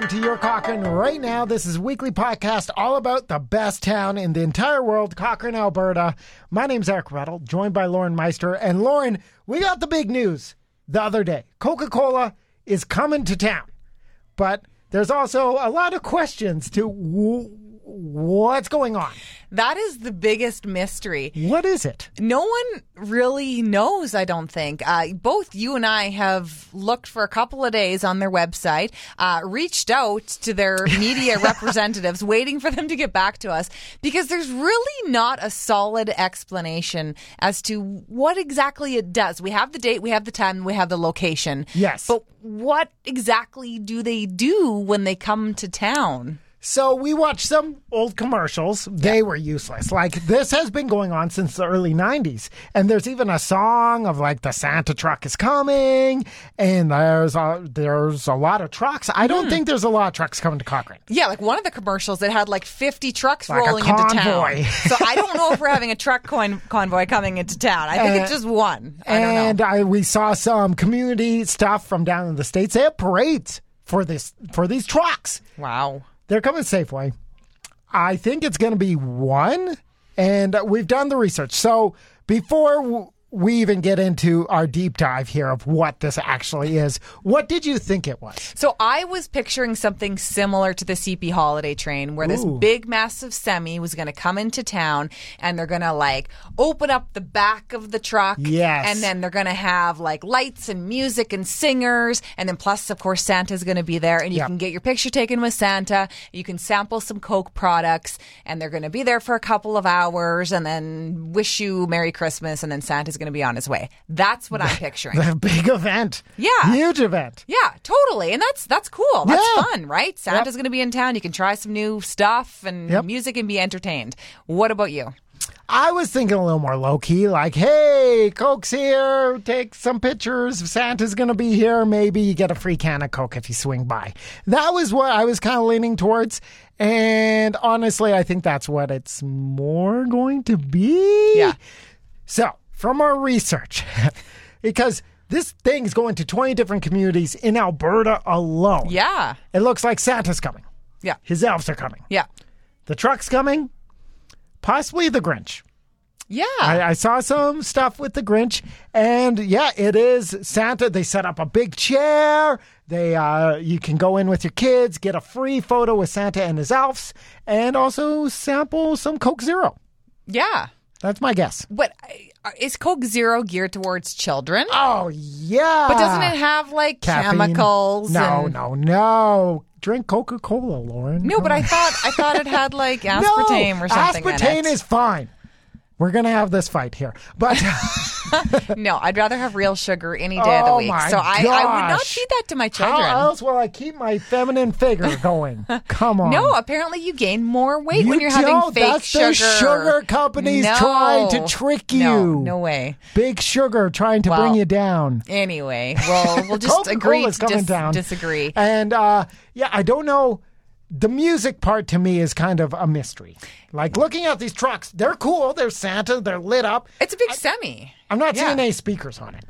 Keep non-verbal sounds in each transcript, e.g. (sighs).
Welcome to your Cochrane right now. This is weekly podcast all about the best town in the entire world, Cochrane, Alberta. My name's Eric Rettel, joined by Lauren Meister. And Lauren, we got the big news the other day. Coca-Cola is coming to town. But there's also a lot of questions to what's going on. That is the biggest mystery. What is it? No one really knows, I don't think. Uh, both you and I have looked for a couple of days on their website, uh, reached out to their (laughs) media representatives, waiting for them to get back to us because there's really not a solid explanation as to what exactly it does. We have the date, we have the time, we have the location. Yes. But what exactly do they do when they come to town? So we watched some old commercials. They were useless. Like this has been going on since the early 90s. And there's even a song of like the Santa truck is coming and there's a, there's a lot of trucks. I don't hmm. think there's a lot of trucks coming to Cochrane. Yeah, like one of the commercials that had like 50 trucks Like rolling into town. (laughs) so I don't know if we're having a truck con- convoy coming into town. I think it's uh, just one. I don't know. and I, we saw some community stuff from down in the States. They have parades for this for these trucks. Wow. They're coming Safeway. I think it's going to be one, and we've done the research. So before we even get into our deep dive here of what this actually is, what did you think it was? So I was picturing something similar to the CP holiday train where this big massive semi was going to come into town and they're going to like open up the back of the truck. Yes. And then they're going to have like lights and music and singers. And then plus, of course, Santa's going to be there and you Yep. can get your picture taken with Santa. You can sample some Coke products and they're going to be there for a couple of hours and then wish you Merry Christmas and then Santa's going to be on his way. That's what I'm (laughs) picturing. The big event. Yeah. Huge event. Yeah, totally. And that's that's cool. That's Yeah. fun, right? Santa's going to be in town. You can try some new stuff and Yep. music and be entertained. What about you? I was thinking a little more low key, like, hey, Coke's here, take some pictures. Santa's going to be here. Maybe you get a free can of Coke if you swing by. That was what I was kind of leaning towards. And honestly, I think that's what it's more going to be. Yeah. So, from our research, (laughs) because this thing is going to 20 different communities in Alberta alone. Yeah. It looks like Santa's coming. Yeah. His elves are coming. Yeah. The truck's coming. Possibly the Grinch. Yeah. I, I saw some stuff with the Grinch, and yeah, it is Santa. They set up a big chair. They, uh, you can go in with your kids, get a free photo with Santa and his elves, and also sample some Coke Zero. yeah. That's my guess. But uh, is Coke Zero geared towards children? Oh yeah, but doesn't it have like Caffeine. chemicals? No, and- no, no. Drink Coca Cola, Lauren. No, but I thought I thought it had like (laughs) aspartame no, or something Aspartame in it. is fine. We're gonna have this fight here, but. (laughs) (laughs) no, I'd rather have real sugar any day of the Oh, week. So I, I would not feed that to my children. How else will I keep my feminine figure going? (laughs) Come on. No, apparently you gain more weight when You you're having fake That's sugar. the sugar companies no. trying to trick you. No, no way. Big sugar trying to Well, bring you down. Anyway, well, we'll (laughs) just agree to dis- down. disagree. And uh, yeah, I don't know. The music part to me is kind of a mystery. Like looking at these trucks, they're cool. They're Santa. They're lit up. It's a big semi. I'm not Yeah. seeing any speakers on it.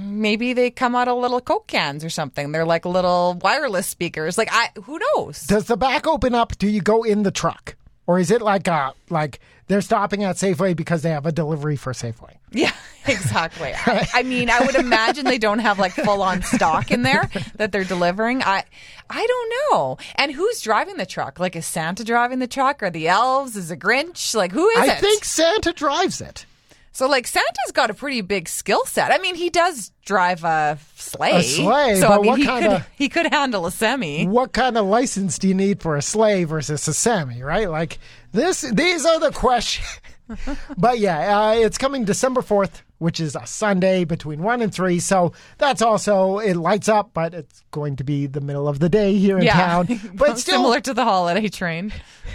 Maybe they come out of little Coke cans or something. They're like little wireless speakers. Like I, who knows? Does the back open up? Do you go in the truck, or is it like a like they're stopping at Safeway because they have a delivery for Safeway? Yeah, (laughs) exactly. I, I mean, I would imagine they don't have like full on stock in there that they're delivering. I, I don't know. And who's driving the truck? Like, is Santa driving the truck? Or the elves? Is it Grinch? Like, who is I it? think Santa drives it. So, like, Santa's got a pretty big skill set. I mean, he does drive a sleigh. A sleigh, so but I mean, what he kinda- could he could handle a semi. What kind of license do you need for a sleigh versus a semi? Right? Like this. These are the questions. (laughs) but yeah, uh, it's coming December fourth, which is a Sunday between one and three. So that's also it lights up, but it's going to be the middle of the day here in Yeah, town. (laughs) But still, similar to the holiday train.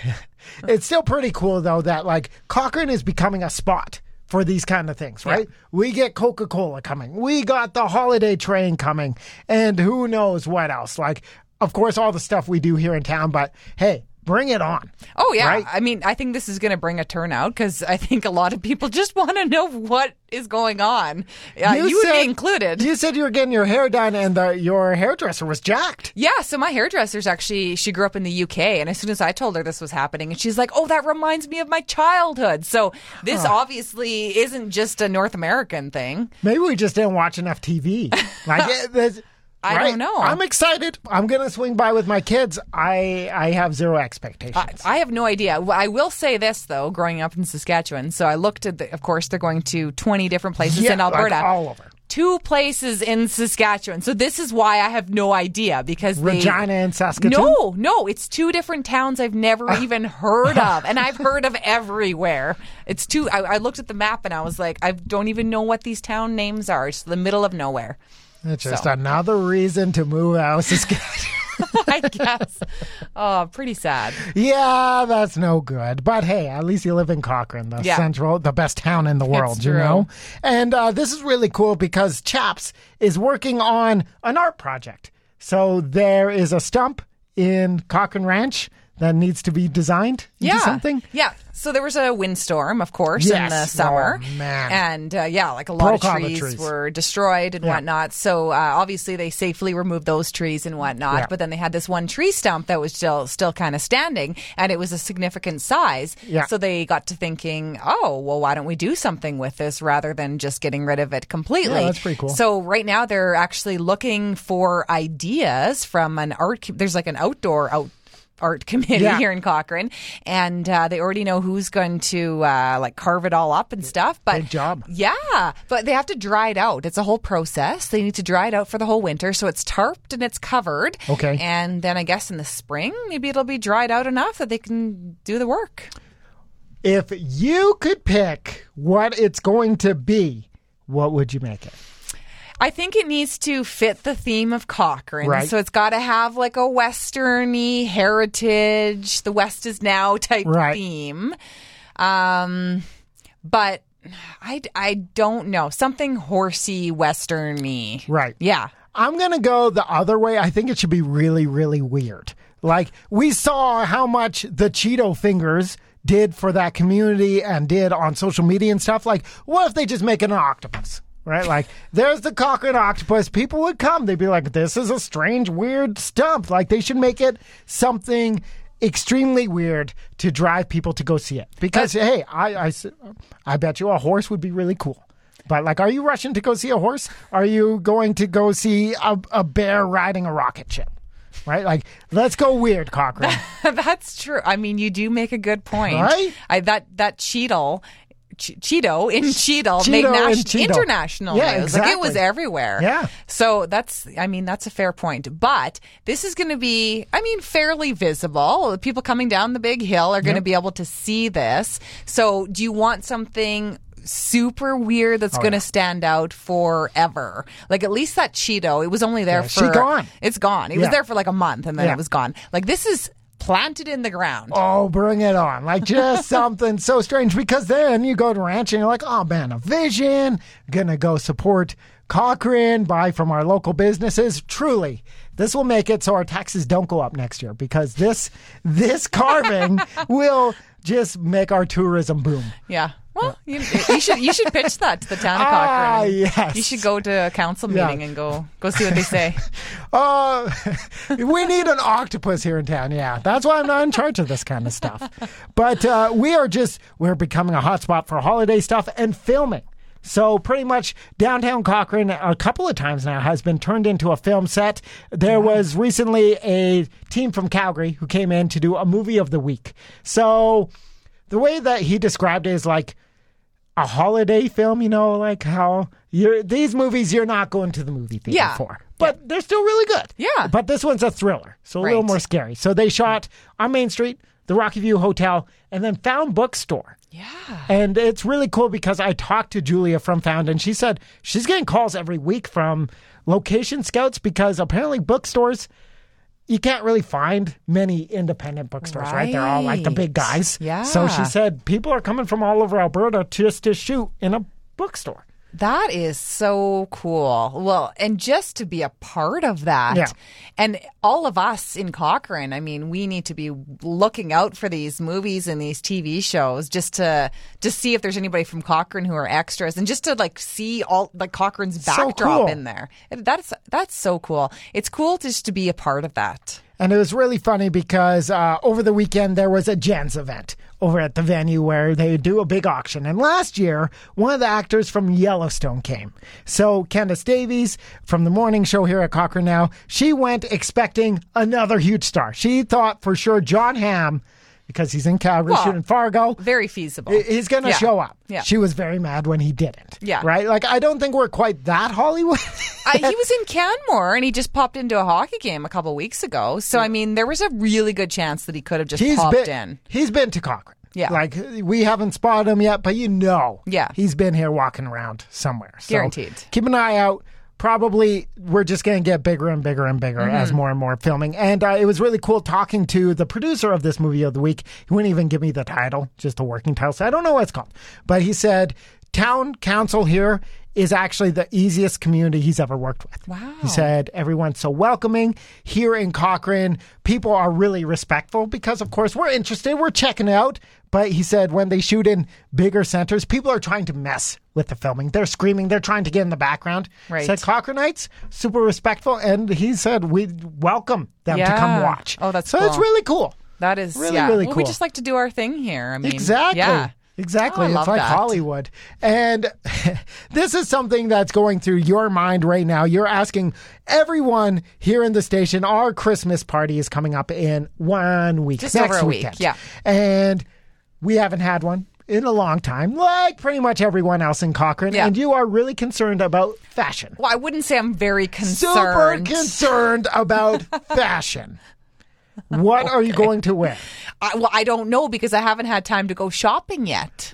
(laughs) it's still pretty cool though that like Cochrane is becoming a spot for these kind of things, right? We get Coca Cola coming, we got the holiday train coming, and who knows what else. Like, of course, all the stuff we do here in town, but hey, bring it on. Oh yeah, Right? I mean, I think this is going to bring a turnout because I think a lot of people (laughs) just want to know what is going on. Uh, you, would said- be included. You said you were getting your hair done, and the, your hairdresser was jacked. yeah, so my hairdresser's actually she grew up in the UK, and as soon as I told her this was happening, and she's like, "Oh, that reminds me of my childhood." So this obviously isn't just a North American thing. Maybe we just didn't watch enough TV. (laughs) Like, it- I right? don't know. I'm excited. I'm gonna swing by with my kids. I I have zero expectations. I have no idea. I will say this though, growing up in Saskatchewan, so I looked at the, of course they're going to 20 different places Yeah, in like Alberta. all over. Two places in Saskatchewan. So this is why I have no idea because they- Regina and Saskatoon. No, no, it's two different towns I've never (laughs) even heard of, and I've heard of everywhere. It's two. I, I looked at the map and I was like, I don't even know what these town names are. It's the middle of nowhere. It's just So. another reason to move out of Saskatchewan. I guess. Oh, pretty sad. yeah, that's no good. But hey, at least you live in Cochrane, the Yeah. central, the best town in the world, you know? And uh, this is really cool because Chaps is working on an art project. So there is a stump in Cochrane Ranch that needs to be designed into yeah. something. Yeah. So there was a windstorm, of course, in the summer. Oh, man. And uh, yeah, like a lot of trees, trees. were destroyed and Yeah. whatnot. So uh, obviously they safely removed those trees and whatnot. Yeah. But then they had this one tree stump that was still still kind of standing, and it was a significant size. Yeah. So they got to thinking, oh, well, why don't we do something with this rather than just getting rid of it completely? Yeah, that's pretty cool. So right now they're actually looking for ideas from an art. There's like an outdoor out art (laughs) committee Yeah. here in Cochrane, and uh, they already know who's going to uh, like carve it all up and stuff. But Big job. yeah, but they have to dry it out. It's a whole process. They need to dry it out for the whole winter, so it's tarped and it's covered. Okay. and then I guess in the spring maybe it'll be dried out enough that they can do the work. If you could pick what it's going to be, what would you make it? I think it needs to fit the theme of Cochrane. Right. So it's got to have like a westerny heritage, the West is now type Right. theme. Um, but I, I don't know. Something horsey, westerny. Right. Yeah. I'm going to go the other way. I think it should be really, really weird. Like, we saw how much the Cheeto fingers did for that community and did on social media and stuff. Like, what if they just make an octopus? Right? Like, there's the Cochrane octopus. People would come. They'd be like, this is a strange, weird stump. Like, they should make it something extremely weird to drive people to go see it. Because, hey, I I bet you a horse would be really cool. But like, are you rushing to go see a horse? Are you going to go see a, a bear riding a rocket ship? Right? Like, let's go weird, Cochrane. (laughs) That's true. I mean, you do make a good point. Right? I, that, that Cheetle. Ch- Cheeto in Cheeto made nas- Cheeto. international Yeah, news. Like it was everywhere. Yeah. So that's, I mean, that's a fair point. But this is going to be, I mean, fairly visible. The People coming down the big hill are going to be able to see this. So do you want something super weird that's oh, going to stand out forever? Like at least that Cheeto, it was only there Yeah, for. gone. It's gone. It was there for like a month and then Yeah. it was gone. Like this is planted in the ground. oh, bring it on. Like, just (laughs) something so strange. Because then you go to ranch and you're like, oh man, a vision. Gonna go support Cochrane, buy from our local businesses. Truly. This will make it so our taxes don't go up next year because this this (laughs) carving will just make our tourism boom. Yeah. Well, you, you should you should pitch that to the town of Cochrane. Ah, Cochrane. yes. You should go to a council Yeah. meeting and go go see what they say. Uh, (laughs) (laughs) we need an octopus here in town. Yeah, that's why I'm not in charge of this kind of stuff. But uh, we are just we're becoming a hotspot for holiday stuff and filming. So pretty much downtown Cochrane a couple of times now has been turned into a film set. There was recently a team from Calgary who came in to do a movie of the week. So the way that he described it is like a holiday film, you know, like how you're these movies you're not going to the movie theater Yeah. for. But they're still really good. Yeah. But this one's a thriller, so a little more scary. So they shot on Main Street, the Rocky View Hotel, and then Found Bookstore. Yeah. And it's really cool because I talked to Julia from Found, and she said she's getting calls every week from location scouts because apparently bookstores, you can't really find many independent bookstores, right? They're all like the big guys. Yeah. So she said people are coming from all over Alberta just to shoot in a bookstore. That is so cool. Well, and just to be a part of that. Yeah. And all of us in Cochrane, I mean, we need to be looking out for these movies and these TV shows just to to see if there's anybody from Cochrane who are extras and just to like see all like Cochrane's So backdrop cool. in there. That's that's so cool. It's cool just to be a part of that. And it was really funny because uh, over the weekend there was a Jens event over at the venue where they do a big auction. And last year, one of the actors from Yellowstone came. So Candace Davies from the morning show here at Cochrane Now, she went expecting another huge star. She thought for sure Jon Hamm, because he's in Calgary Well, shooting Fargo, Very feasible. He's going to Yeah. show up. Yeah. She was very mad when he didn't. Yeah. Right? Like, I don't think we're quite that Hollywood. uh, he was in Canmore and he just popped into a hockey game a couple weeks ago. So I mean, there was a really good chance that he could have just he's popped been, in. He's been to Cochrane. Yeah. Like, we haven't spotted him yet, but you know. Yeah. He's been here walking around somewhere. So Guaranteed. Keep an eye out. Probably we're just going to get bigger and bigger and bigger Mm-hmm. as more and more filming. And uh, it was really cool talking to the producer of this movie of the week. He wouldn't even give me the title, just a working title. So I don't know what it's called. But he said, Town Council here is actually the easiest community he's ever worked with. Wow. He said everyone's so welcoming here in Cochrane. People are really respectful because, of course, we're interested. We're checking out. But he said when they shoot in bigger centers, people are trying to mess with the filming. They're screaming. They're trying to get in the background. Right. Said Cochranites, super respectful, and he said we welcome them to come watch. Oh, that's so it's really cool. That is Really, yeah. really well, we just like to do our thing here. I mean, Exactly. Yeah. Exactly. Oh, it's like that. Hollywood. And (laughs) this is something that's going through your mind right now. You're asking everyone here in the station, our Christmas party is coming up in one week. Just next over a week, weekend. yeah. And we haven't had one in a long time, like pretty much everyone else in Cochrane. Yeah. And you are really concerned about fashion. Well, I wouldn't say I'm very concerned. Super concerned about (laughs) fashion. What (laughs) are you going to wear? I, well, I don't know because I haven't had time to go shopping yet.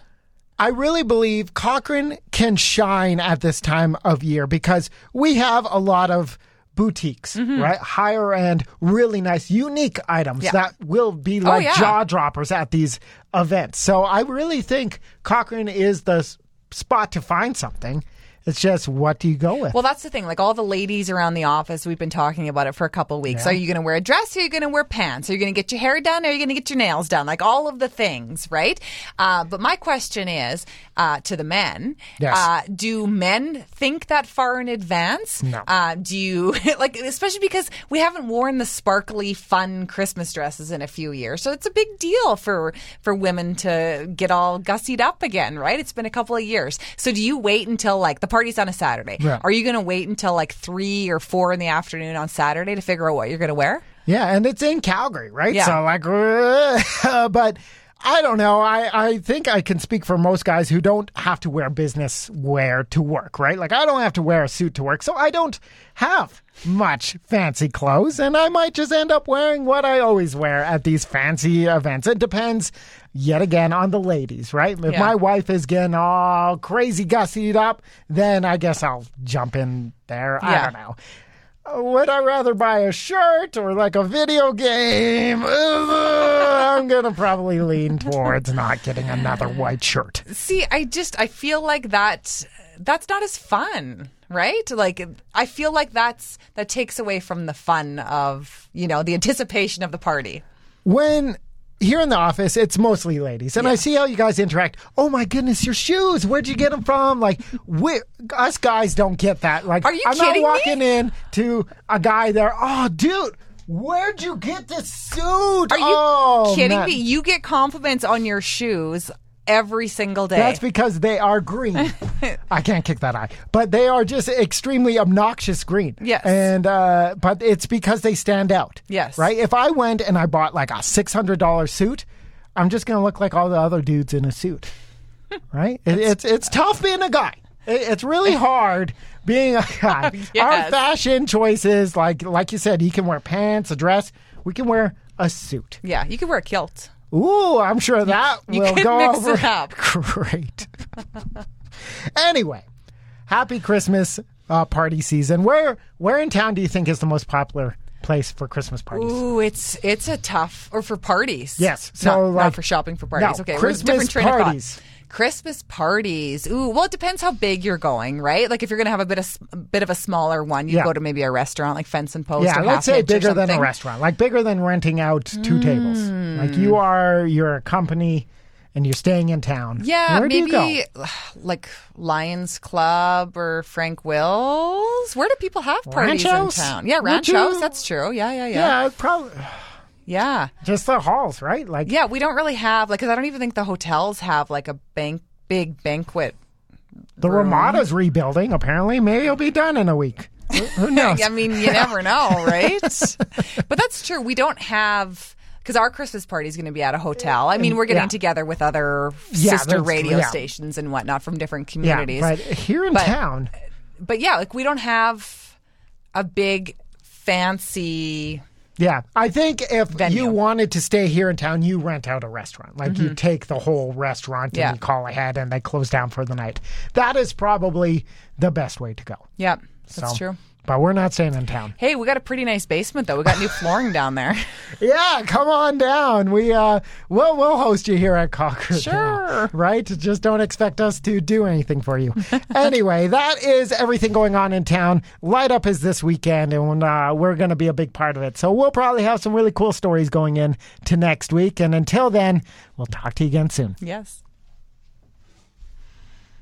I really believe Cochrane can shine at this time of year because we have a lot of boutiques, right? Higher end, really nice, unique items Mm-hmm. Yeah. that will be like yeah. jaw droppers at these events. So I really think Cochrane is the spot to find something. It's just what do you go with? Well, that's the thing. Like all the ladies around the office, we've been talking about it for a couple of weeks. Are you going to wear a dress? Are you going to wear pants? Are you going to get your hair done? Are you going to get your nails done? Like all of the things, right? Uh, but my question is uh, to the men: Yes. uh, Do men think that far in advance? No. Uh, do you (laughs) like, especially because we haven't worn the sparkly, fun Christmas dresses in a few years, so it's a big deal for for women to get all gussied up again, right? It's been a couple of years. So do you wait until like the party's on a Saturday? Yeah. Are you going to wait until like three or four in the afternoon on Saturday to figure out what you're going to wear? Yeah, and it's in Calgary, right? Yeah. So like, (laughs) but I don't know. I I think I can speak for most guys who don't have to wear business wear to work, right? Like I don't have to wear a suit to work, so I don't have much fancy clothes, and I might just end up wearing what I always wear at these fancy events. It depends. Yet again, on the ladies, right? If Yeah. my wife is getting all crazy gussied up, then I guess I'll jump in there. I don't know. Would I rather buy a shirt or like a video game? I'm gonna probably lean towards not getting another white shirt. See, I just I feel like that that's not as fun, right? Like I feel like that's that takes away from the fun of, you know, the anticipation of the party. When here in the office, it's mostly ladies, and I see how you guys interact. Oh my goodness, your shoes! Where'd you get them from? Like, we, us guys don't get that. Like, Are you I'm kidding me? not walking in to a guy there. Oh, dude. Where'd you get this suit? Are you oh, kidding man. me? You get compliments on your shoes every single day. That's because they are green. (laughs) I can't kick that eye, but they are just extremely obnoxious green. Yes. and uh, but it's because they stand out. Yes. right. If I went and I bought like a six hundred dollar suit, I'm just gonna look like all the other dudes in a suit. (laughs) Right? It, it's it's tough being a guy. It, it's really (laughs) hard being a guy. Our fashion choices, like like you said, you can wear pants, a dress. We can wear a suit. yeah, you can wear a kilt. Ooh, I'm sure that you will go mix over it up. (laughs) great. anyway, happy Christmas uh, party season. Where where in town do you think is the most popular place for Christmas parties? Ooh, it's it's a tough or for parties. Yes, so, not, like- not for shopping for parties. No, okay, Christmas different train of thought. Christmas parties. Ooh, well, it depends how big you're going, right? Like if you're going to have a bit of a bit of a smaller one, you Yeah. go to maybe a restaurant like Fence and Post. Yeah, or let's say bigger than a restaurant, like bigger than renting out two tables. Like you hmm. are, you're a company, and you're staying in town. Yeah, Where do you go? maybe (sighs) like Lions Club or Frank Wills. Where do people have parties Ranchos? in town? Yeah, Would ranch house. That's true. Yeah, yeah, yeah, Yeah, probably yeah. just the halls, right? Like Yeah, we don't really have like because I don't even think the hotels have like a bank big banquet. the Ramada's rebuilding. Apparently, maybe it'll be done in a week. Who- (laughs) knows? I mean, you never know, (laughs) right? but that's true. We don't have because our Christmas party is going to be at a hotel. I mean, we're getting Yeah. together with other Yeah, sister radio yeah. stations and whatnot from different yeah, communities. but here in But- town, but yeah, like we don't have a big fancy. Yeah, I think if Venue. you wanted to stay here in town, you rent out a restaurant. Like you take the whole restaurant and Mm-hmm. Yeah. you call ahead, and they close down for the night. That is probably the best way to go. Yeah, that's So, true. But we're not staying in town. Hey, we got a pretty nice basement though. We got new flooring down there. (laughs) (laughs) Yeah, come on down. We uh we'll we'll host you here at Cocker. Sure. (laughs) Right? Just don't expect us to do anything for you. anyway, that is everything going on in town. Light up is this weekend and uh, we're going to be a big part of it. So we'll probably have some really cool stories going in to next week and until then, we'll talk to you again soon. yes.